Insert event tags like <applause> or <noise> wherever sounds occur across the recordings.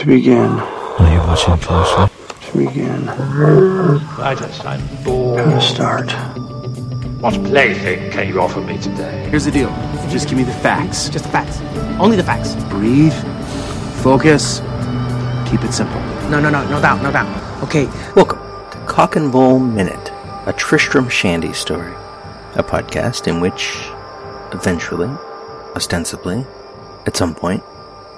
To begin. Are you watching closely? To begin. Titus, I'm bored. To start. What plaything can you offer me today? Here's the deal. Just give me the facts. Just the facts. Only the facts. Breathe. Focus. Keep it simple. No, no, no, no doubt, no doubt. Okay, Welcome to Cock and Bull Minute, a Tristram Shandy story, a podcast in which, eventually, ostensibly, at some point,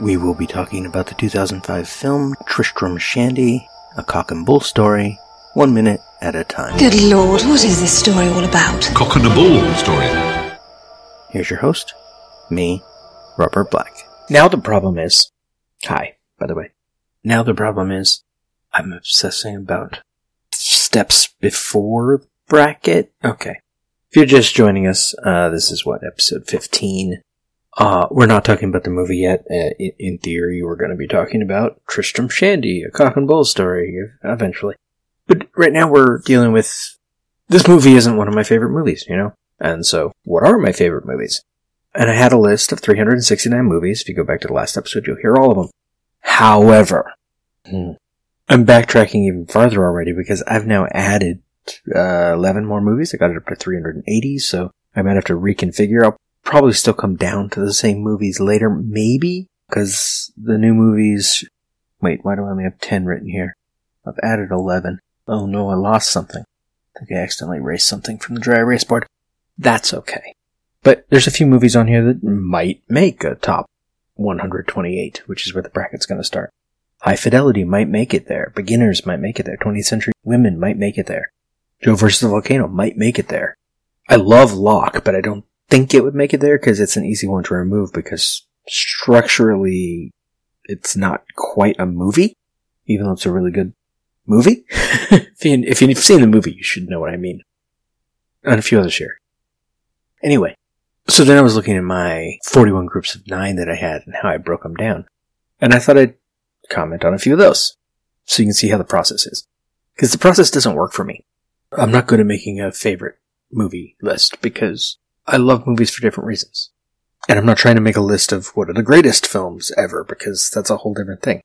we will be talking about the 2005 film Tristram Shandy, a cock and bull story, one minute at a time. Good lord, what is this story all about? cock and a bull story. Here's your host, me, Robert Black. now the problem is. Hi, by the way. Now the problem is, I'm obsessing about steps before bracket. Okay. If you're just joining us, uh, this is what, episode 15. Uh, we're not talking about the movie yet. Uh, in, in theory, we're going to be talking about Tristram Shandy, a cock and bull story, eventually. But right now we're dealing with, this movie isn't one of my favorite movies, you know? And so, what are my favorite movies? And I had a list of 369 movies. If you go back to the last episode, you'll hear all of them. However, hmm, I'm backtracking even farther already because I've now added uh, 11 more movies. I got it up to 380, so I might have to reconfigure. I'll probably still come down to the same movies later, maybe, because the new movies. Wait, why do I only have 10 written here? I've added 11. Oh no, I lost something. I think I accidentally erased something from the dry erase board. That's okay. But there's a few movies on here that might make a top 128, which is where the bracket's going to start. High Fidelity might make it there. Beginners might make it there. 20th Century Women might make it there. Joe versus the Volcano might make it there. I love Locke, but I don't think it would make it there because it's an easy one to remove because structurally it's not quite a movie, even though it's a really good movie. <laughs> if, you, if you've seen the movie, you should know what I mean. And a few others here. Anyway, so then I was looking at my 41 groups of nine that I had and how I broke them down. And I thought I'd comment on a few of those so you can see how the process is. Because the process doesn't work for me. I'm not good at making a favorite movie list because I love movies for different reasons. And I'm not trying to make a list of what are the greatest films ever because that's a whole different thing.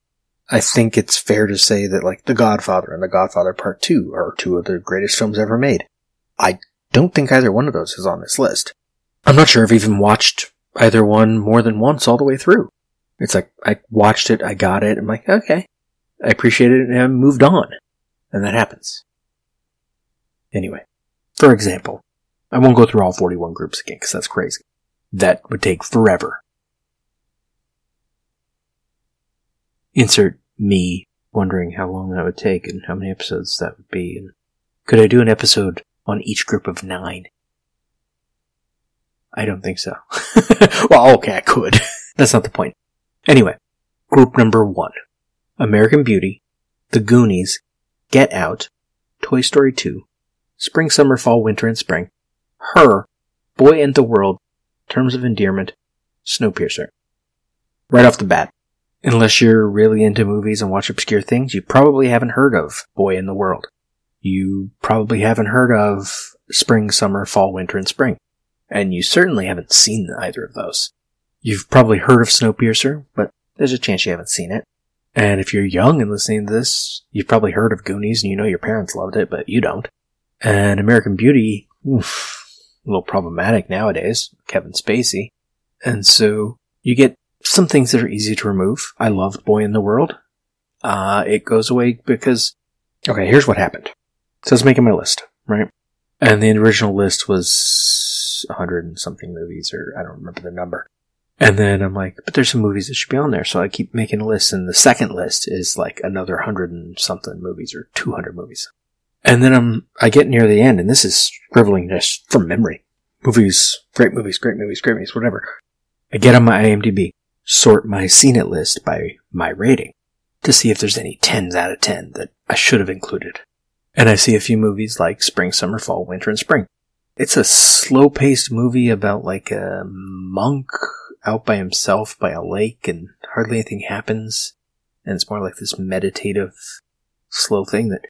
I think it's fair to say that like The Godfather and The Godfather Part 2 are two of the greatest films ever made. I don't think either one of those is on this list. I'm not sure I've even watched either one more than once all the way through. It's like, I watched it, I got it, I'm like, okay. I appreciate it, and I moved on. And that happens. Anyway, for example, I won't go through all 41 groups again, because that's crazy. That would take forever. Insert me wondering how long that would take and how many episodes that would be, and could I do an episode on each group of nine? I don't think so. <laughs> well, okay, I could. <laughs> That's not the point. Anyway, group number one. American Beauty, The Goonies, Get Out, Toy Story 2, Spring, Summer, Fall, Winter, and Spring, Her, Boy and the World, Terms of Endearment, Snowpiercer. Right off the bat, unless you're really into movies and watch obscure things, you probably haven't heard of Boy and the World. You probably haven't heard of Spring, Summer, Fall, Winter, and Spring. And you certainly haven't seen either of those. You've probably heard of Snowpiercer, but there's a chance you haven't seen it. And if you're young and listening to this, you've probably heard of Goonies and you know your parents loved it, but you don't. And American Beauty, oof, a little problematic nowadays, Kevin Spacey. And so you get some things that are easy to remove. I loved Boy and the World. Uh, it goes away because, okay, here's what happened. So I was making my list, right? And the original list was 100 and something movies, or I don't remember the number. And then I'm like, but there's some movies that should be on there. So I keep making a list, and the second list is like another 100 and something movies, or 200 movies. And then I'm, I get near the end, and this is scribbling just from memory. Movies, great movies, great movies, great movies, whatever. I get on my IMDb, sort my seen it list by my rating to see if there's any 10s out of 10 that I should have included. And I see a few movies like Spring, Summer, Fall, Winter, and Spring. It's a slow paced movie about like a monk out by himself by a lake and hardly anything happens. And it's more like this meditative, slow thing that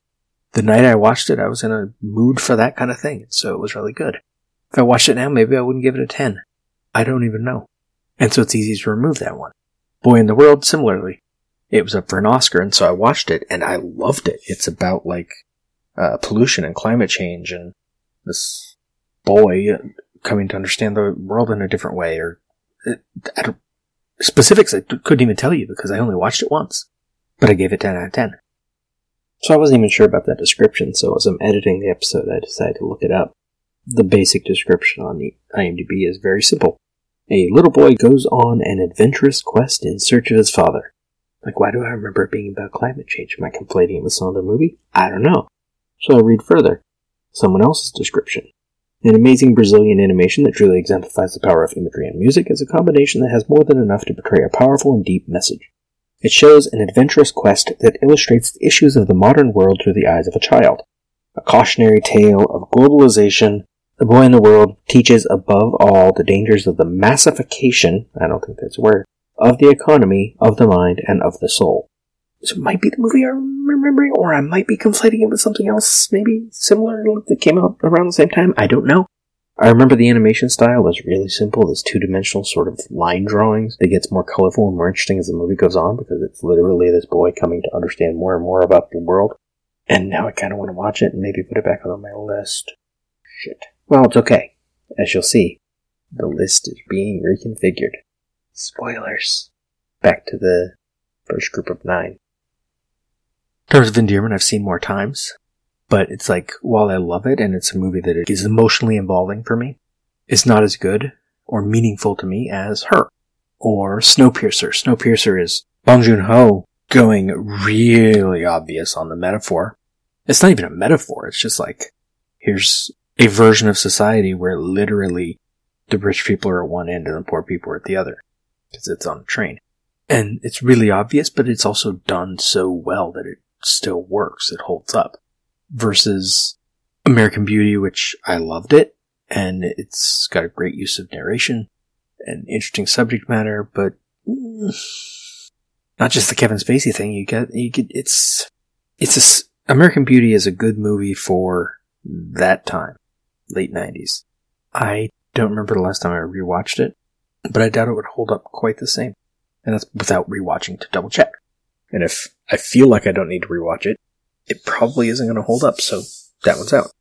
the night I watched it, I was in a mood for that kind of thing. So it was really good. If I watched it now, maybe I wouldn't give it a 10. I don't even know. And so it's easy to remove that one. Boy and the World, similarly. it was up for an Oscar, and so I watched it, and I loved it. It's about like uh, pollution and climate change, and this boy coming to understand the world in a different way, or uh, specifics I couldn't even tell you because I only watched it once, but I gave it ten out of ten. So I wasn't even sure about that description. So as I'm editing the episode, I decided to look it up. The basic description on the IMDb is very simple. A little boy goes on an adventurous quest in search of his father. Like, why do I remember it being about climate change? Am I conflating it with some other movie? I don't know. So I read further. Someone else's description. An amazing Brazilian animation that truly exemplifies the power of imagery and music is a combination that has more than enough to portray a powerful and deep message. It shows an adventurous quest that illustrates the issues of the modern world through the eyes of a child. A cautionary tale of globalization. The boy in the world teaches above all the dangers of the massification, I don't think that's a word, of the economy, of the mind, and of the soul. So it might be the movie I'm remembering, or I might be conflating it with something else, maybe similar that came out around the same time. I don't know. I remember the animation style was really simple. This two-dimensional sort of line drawings that gets more colorful and more interesting as the movie goes on because it's literally this boy coming to understand more and more about the world. And now I kind of want to watch it and maybe put it back on my list. Shit. Well, it's okay. As you'll see, the list is being reconfigured. Spoilers. Back to the first group of nine. In terms of endearment, I've seen more times, but it's like, while I love it and it's a movie that is emotionally involving for me, it's not as good or meaningful to me as her. Or Snowpiercer. Snowpiercer is Bong Joon-ho going really obvious on the metaphor. It's not even a metaphor, it's just like, here's a version of society where literally the rich people are at one end and the poor people are at the other. Because it's on a train. And it's really obvious, but it's also done so well that it still works. It holds up. Versus American Beauty, which I loved it, and it's got a great use of narration and interesting subject matter, but not just the Kevin Spacey thing. You get, you get, it's, it's a, American Beauty is a good movie for that time, late 90s. I don't remember the last time I rewatched it, but I doubt it would hold up quite the same. And that's without rewatching to double check. And if I feel like I don't need to rewatch it, it probably isn't going to hold up, so that one's out.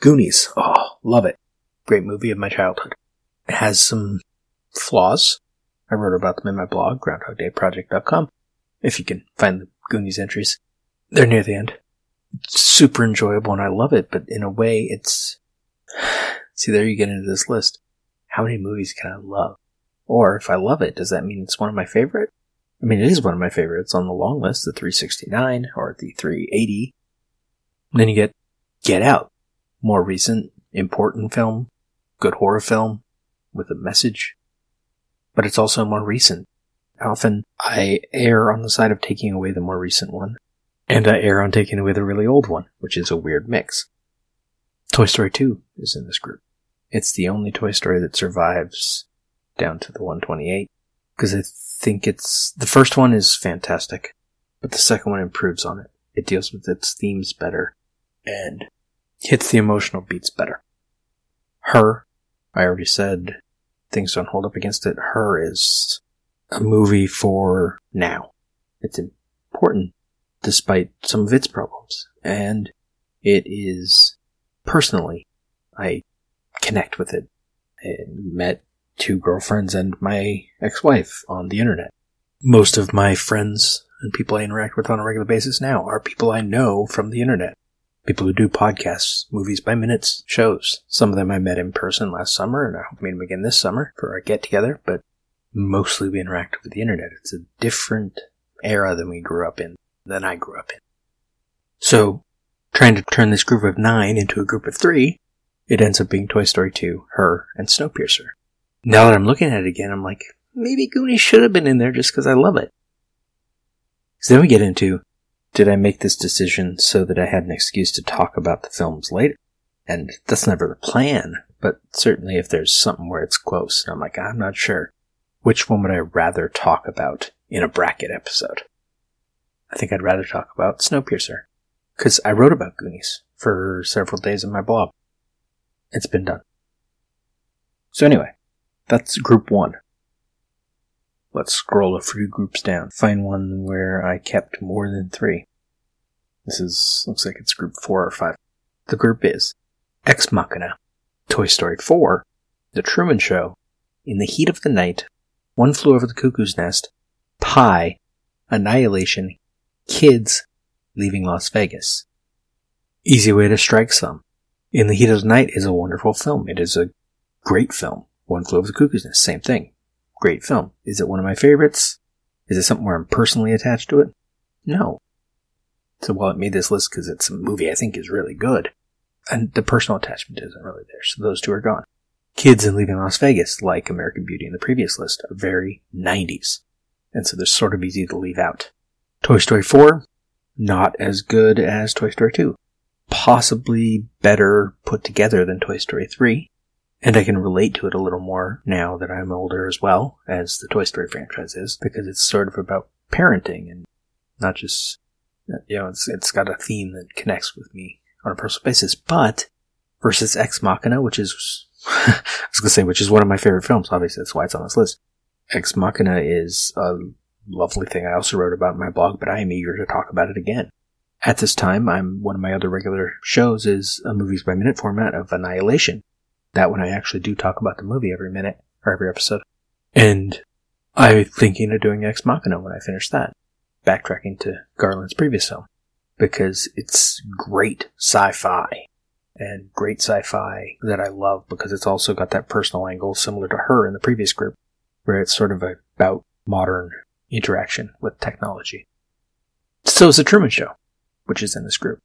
Goonies. Oh, love it. Great movie of my childhood. It has some flaws. I wrote about them in my blog, GroundhogDayProject.com, if you can find the Goonies entries. They're near the end. It's super enjoyable and I love it, but in a way it's... See, there you get into this list. How many movies can I love? Or if I love it, does that mean it's one of my favorite? I mean, it is one of my favorites on the long list, the 369 or the 380. And then you get Get Out, more recent, important film, good horror film with a message. But it's also more recent. Often I err on the side of taking away the more recent one, and I err on taking away the really old one, which is a weird mix. Toy Story 2 is in this group. It's the only Toy Story that survives down to the 128 because I think it's the first one is fantastic, but the second one improves on it. It deals with its themes better and hits the emotional beats better. Her, I already said, things don't hold up against it. Her is a movie for now. It's important despite some of its problems, and it is personally, I connect with it. I met two girlfriends and my ex-wife on the internet. Most of my friends and people I interact with on a regular basis now are people I know from the internet. People who do podcasts, movies by minutes, shows. Some of them I met in person last summer and I hope to meet them again this summer for our get together, but mostly we interact with the internet. It's a different era than we grew up in, than I grew up in. So, trying to turn this group of nine into a group of three, it ends up being Toy Story 2, Her, and Snowpiercer. Now that I'm looking at it again, I'm like, maybe Goonies should have been in there just because I love it. So then we get into, did I make this decision so that I had an excuse to talk about the films later? And that's never the plan, but certainly if there's something where it's close, and I'm like, I'm not sure. Which one would I rather talk about in a bracket episode? I think I'd rather talk about Snowpiercer. Because I wrote about Goonies for several days in my blog. It's been done. So anyway, that's group one. Let's scroll a few groups down. Find one where I kept more than three. This is, looks like it's group four or five. The group is Ex Machina, Toy Story 4, The Truman Show, In the Heat of the Night, One Flew Over the Cuckoo's Nest, Pi, Annihilation, Kids, Leaving Las Vegas. Easy way to strike some. In the Heat of the Night is a wonderful film. It is a great film. One Flew Over the Cuckoo's Nest, same thing. Great film. Is it one of my favorites? Is it something where I'm personally attached to it? No. So while it made this list because it's a movie I think is really good, and the personal attachment isn't really there, so those two are gone. Kids in Leaving Las Vegas, like American Beauty in the previous list, are very 90s. And so they're sort of easy to leave out. Toy Story 4, not as good as Toy Story 2. Possibly better put together than Toy Story 3. And I can relate to it a little more now that I'm older as well, as the Toy Story franchise is, because it's sort of about parenting and not just, uh, you know, it's, it's got a theme that connects with me on a personal basis. But versus Ex Machina, which is, <laughs> I was gonna say, which is one of my favorite films, obviously that's why it's on this list. Ex Machina is a lovely thing I also wrote about in my blog, but I am eager to talk about it again. At this time, I'm one of my other regular shows is a movies by minute format of Annihilation. That one I actually do talk about the movie every minute or every episode. And I'm thinking of doing Ex Machina when I finish that. Backtracking to Garland's previous film. Because it's great sci-fi. And great sci-fi that I love because it's also got that personal angle similar to her in the previous group, where it's sort of about modern interaction with technology. So is The Truman Show, which is in this group.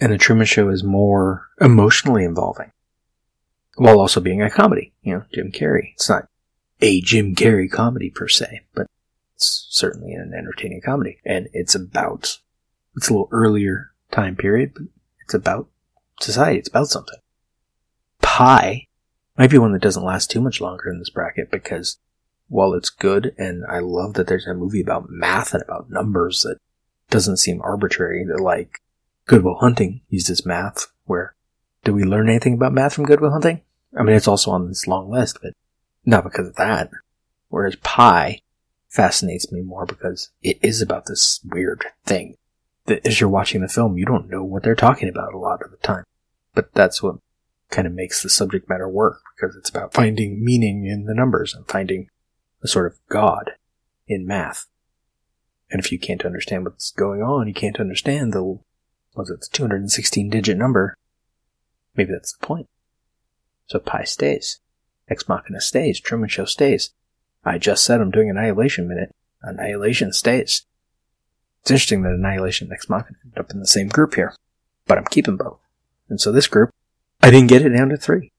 And The Truman Show is more emotionally involving while also being a comedy. You know, Jim Carrey. It's not a Jim Carrey comedy per se, but it's certainly an entertaining comedy. And it's about, it's a little earlier time period, but it's about society. It's about something. Pi might be one that doesn't last too much longer in this bracket because while it's good and I love that there's a movie about math and about numbers that doesn't seem arbitrary, like Good Will Hunting uses math where do we learn anything about math from Good Will Hunting? I mean, it's also on this long list, but not because of that. Whereas Pi fascinates me more because it is about this weird thing that as you're watching the film, you don't know what they're talking about a lot of the time. But that's what kind of makes the subject matter work because it's about finding meaning in the numbers and finding a sort of God in math. And if you can't understand what's going on, you can't understand the, was it the 216 digit number, maybe that's the point. So Pi stays. Ex Machina stays. Truman Show stays. I just said I'm doing Annihilation Minute. Annihilation stays. It's interesting that Annihilation and Ex Machina end up in the same group here. But I'm keeping both. And so this group, I didn't get it down to three.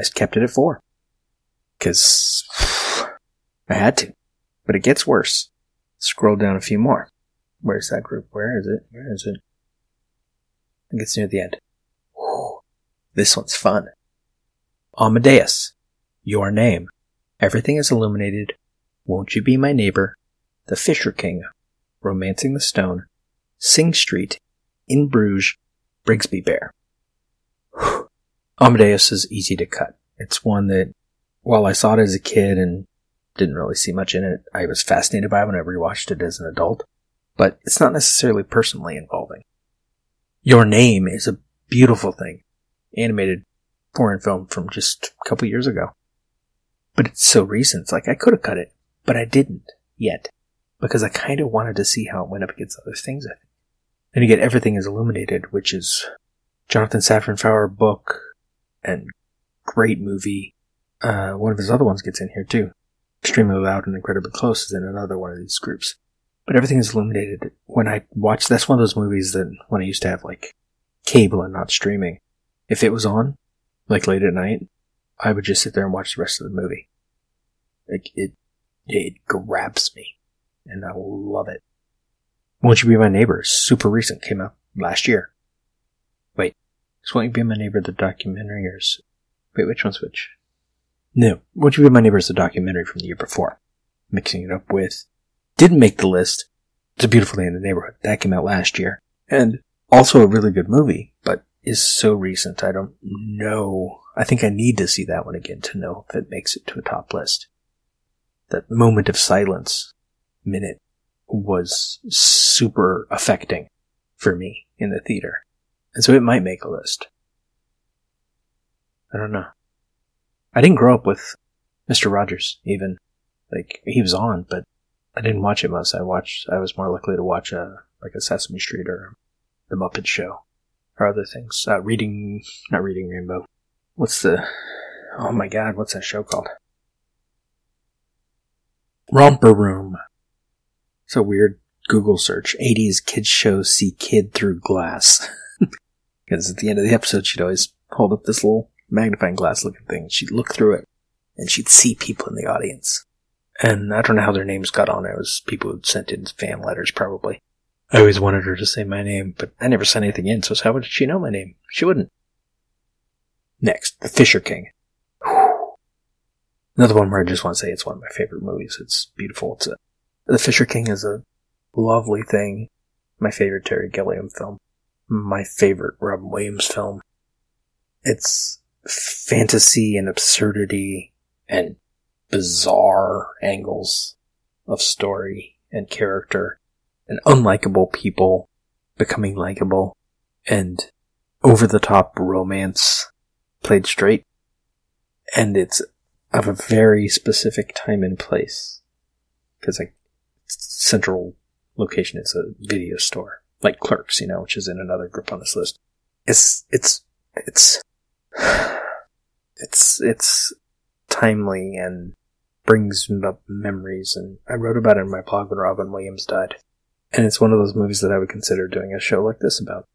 I kept it at four. Cause <sighs> I had to. But it gets worse. Scroll down a few more. Where's that group? Where is it? Where is it? I think it's near the end. This one's fun. Amadeus. Your name. Everything is illuminated. Won't you be my neighbor? The Fisher King. Romancing the Stone. Sing Street. In Bruges. Brigsby Bear. Whew. <sighs> Amadeus is easy to cut. It's one that, while I saw it as a kid and didn't really see much in it, I was fascinated by when I rewatched it as an adult. But it's not necessarily personally involving. Your Name is a beautiful thing. Animated foreign film from just a couple years ago. But it's so recent. It's like I could have cut it, but I didn't yet because I kind of wanted to see how it went up against other things. And you get everything is illuminated, which is Jonathan Safran Foer book and great movie. Uh, one of his other ones gets in here too. Extremely Loud and Incredibly Close is in another one of these groups. But everything is illuminated. When I watch, that's one of those movies that when I used to have like cable and not streaming, if it was on, like late at night, I would just sit there and watch the rest of the movie. Like it, it grabs me, and I love it. Won't you be my neighbor? Super recent, came out last year. Wait, is Won't You Be My Neighbor the documentary is, wait, which one's which? No, Won't You Be My Neighbor is the documentary from the year before. Mixing it up with, didn't make the list. It's a beautiful day in the neighborhood. That came out last year. And also a really good movie, but is so recent. I don't know. I think I need to see that one again to know if it makes it to a top list. that moment of silence minute was super affecting for me in the theater. And so it might make a list. I don't know. I didn't grow up with Mr. Rogers, even. Like, he was on, but I didn't watch it most. I watched, I was more likely to watch a, like a Sesame Street or The Muppet Show or other things. Uh, reading, not reading Rainbow. What's the, oh my god, what's that show called? Romper Room. It's a weird Google search. 80s kids show see kid through glass. <laughs> Because at the end of the episode, she'd always hold up this little magnifying glass looking thing. She'd look through it and she'd see people in the audience. And I don't know how their names got on. It was people who'd sent in fan letters, probably. I always wanted her to say my name, but I never sent anything in, so how would she know my name? She wouldn't. Next, The Fisher King. Another one where I just want to say it's one of my favorite movies. It's beautiful. It's a, The Fisher King is a lovely thing. My favorite Terry Gilliam film. My favorite Robin Williams film. It's fantasy and absurdity and bizarre angles of story and character and unlikable people becoming likable and over the top romance played straight. And it's of a very specific time and place. Cause like central location is a video store. Like Clerks, you know, which is in another group on this list. It's, it's, it's, <sighs> it's, it's timely and brings up memories. And I wrote about it in my blog when Robin Williams died. And it's one of those movies that I would consider doing a show like this about,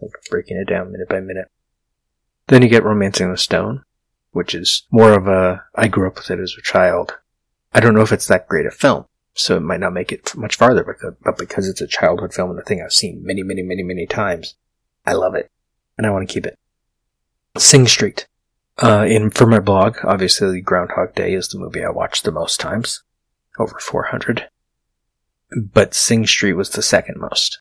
like breaking it down minute by minute. Then you get Romancing the Stone, which is more of a, I grew up with it as a child. I don't know if it's that great a film, so it might not make it much farther, but because it's a childhood film and a thing I've seen many, many, many, many times, I love it. And I want to keep it. Sing Street. Uh, in, for my blog, obviously Groundhog Day is the movie I watched the most times. Over 400 but Sing Street was the second most.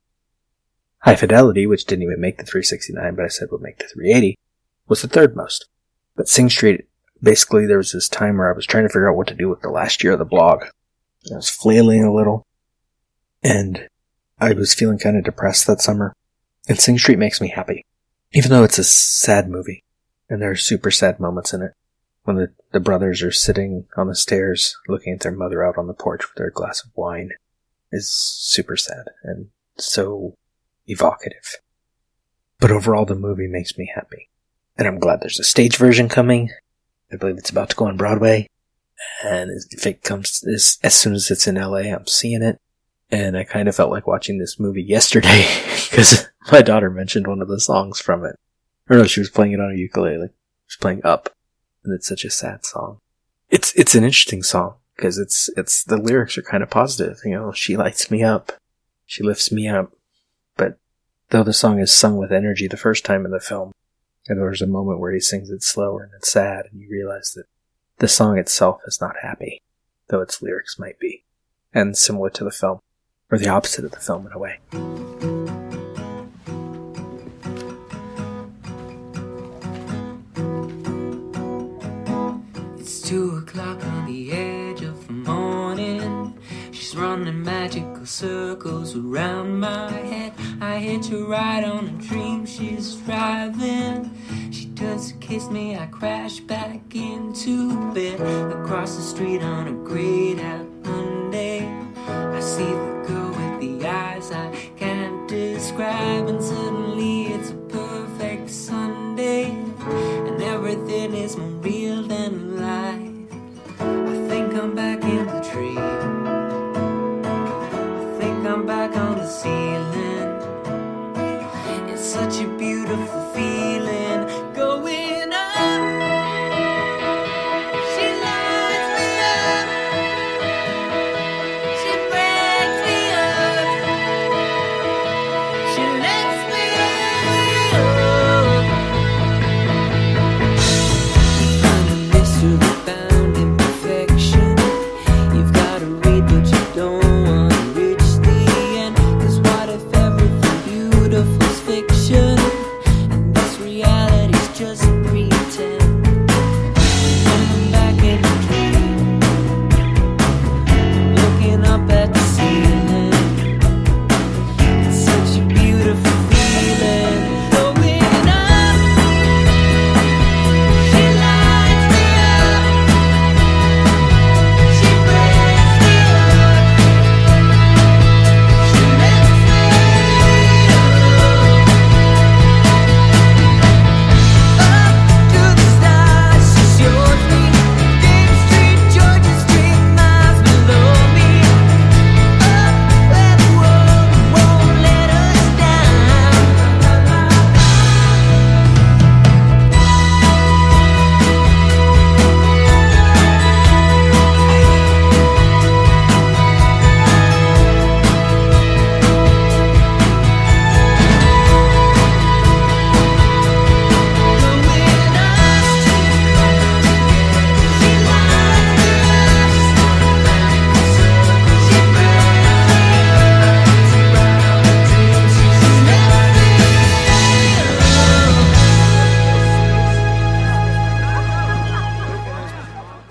High Fidelity, which didn't even make the 369, but I said would make the 380, was the third most. But Sing Street, basically there was this time where I was trying to figure out what to do with the last year of the blog. I was flailing a little, and I was feeling kind of depressed that summer. And Sing Street makes me happy. Even though it's a sad movie, and there are super sad moments in it. When the, the brothers are sitting on the stairs looking at their mother out on the porch with their glass of wine is super sad and so evocative. But overall, the movie makes me happy. And I'm glad there's a stage version coming. I believe it's about to go on Broadway. And if it comes, as, as soon as it's in LA, I'm seeing it. And I kind of felt like watching this movie yesterday <laughs> because my daughter mentioned one of the songs from it. Or no, she was playing it on a ukulele. She was playing Up. And it's such a sad song. It's, it's an interesting song because it's it's the lyrics are kind of positive. You know, she lights me up, she lifts me up. But though the song is sung with energy the first time in the film, and there's a moment where he sings it slower and it's sad, and you realize that the song itself is not happy, though its lyrics might be, and similar to the film, or the opposite of the film in a way. Me, I crash back into bed. Across the street on a grayed out Monday. I see the girl with the eyes I can't describe, and suddenly it's a perfect Sunday. And everything is more real than life. I think I'm back in the tree. I think I'm back on the ceiling.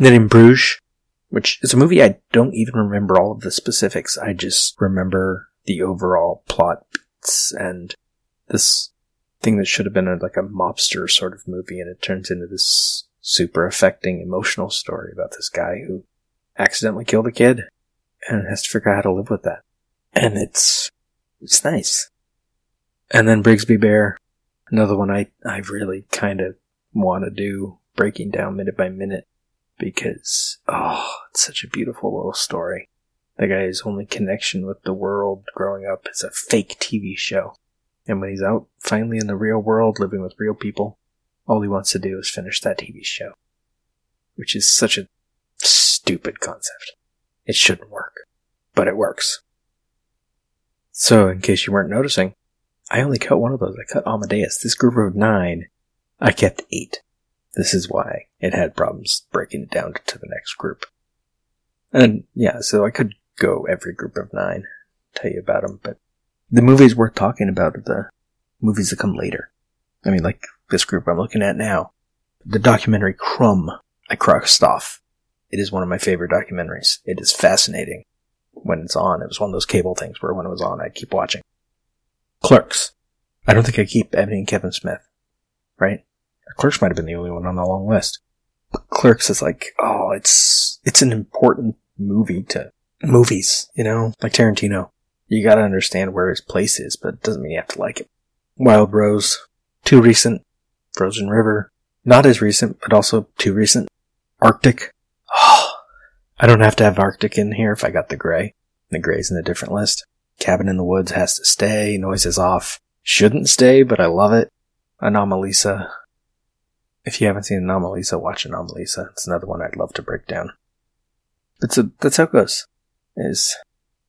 Then in Bruges, which is a movie I don't even remember all of the specifics. I just remember the overall plot beats and this thing that should have been a, like a mobster sort of movie, and it turns into this super affecting emotional story about this guy who accidentally killed a kid and has to figure out how to live with that. And it's it's nice. And then Brigsby Bear, another one I I really kind of want to do, breaking down minute by minute because oh, it's such a beautiful little story. The guy's only connection with the world growing up is a fake TV show. And when he's out finally in the real world living with real people, all he wants to do is finish that TV show. Which is such a stupid concept. It shouldn't work. But it works. So, in case you weren't noticing, I only cut one of those. I cut Amadeus. This group of nine, I kept eight. This is why it had problems breaking it down to the next group. And yeah, so I could go every group of nine, tell you about them, but the movies worth talking about are the movies that come later. I mean, like this group I'm looking at now. The documentary Crumb I crossed off. It is one of my favorite documentaries. It is fascinating when it's on. It was one of those cable things where when it was on, I'd keep watching. Clerks. I don't think I keep Ebony and Kevin Smith. Right? Clerks might have been the only one on the long list. But Clerks is like, oh, it's, it's an important movie to movies, you know, like Tarantino. You gotta understand where his place is, but it doesn't mean you have to like it. Wild Rose. Too recent. Frozen River. Not as recent, but also too recent. Arctic. Oh, I don't have to have Arctic in here if I got the gray. The gray's in a different list. Cabin in the Woods has to stay. Noises off. Shouldn't stay, but I love it. Anomalisa. If you haven't seen Anomalisa, watch Anomalisa. It's another one I'd love to break down. But so that's how it goes. Is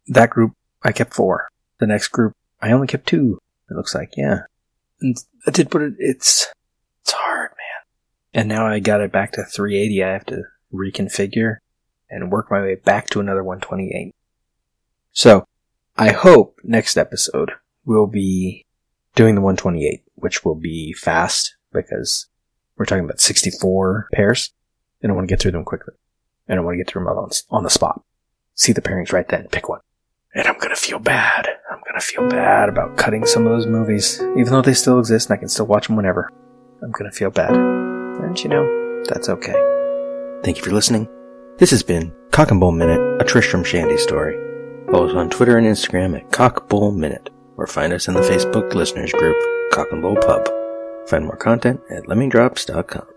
that group I kept four. The next group I only kept two. It looks like, yeah. And I did put it. It's it's hard, man. And now I got it back to 380. I have to reconfigure and work my way back to another 128. So I hope next episode we'll be doing the 128, which will be fast because we're talking about 64 pairs and I want to get through them quickly. And I want to get through them on, on the spot. See the pairings right then, pick one. And I'm gonna feel bad. I'm gonna feel bad about cutting some of those movies, even though they still exist and I can still watch them whenever. I'm gonna feel bad. And you know, that's okay. Thank you for listening. This has been Cock and Bull Minute, a Tristram Shandy story. Follow us on Twitter and Instagram at Cock Bull Minute, or find us in the Facebook listeners group, Cock and Bull Pub. Find more content at lemmingdrops.com.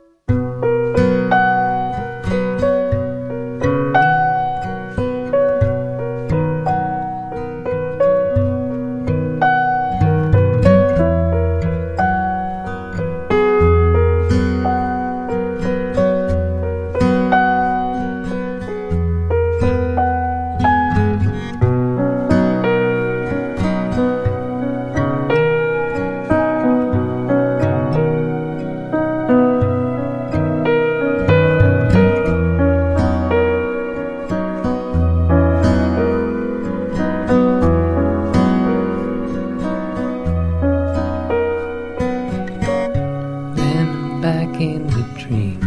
in the dream.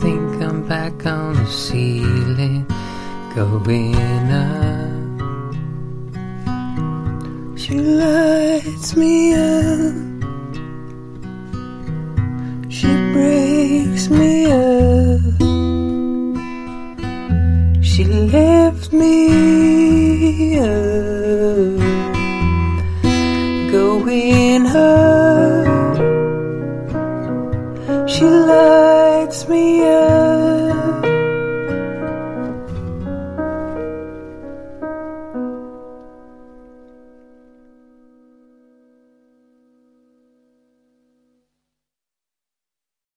Think I'm back on the ceiling, going up. She lights me up. She breaks me up. She lifts me up lights me.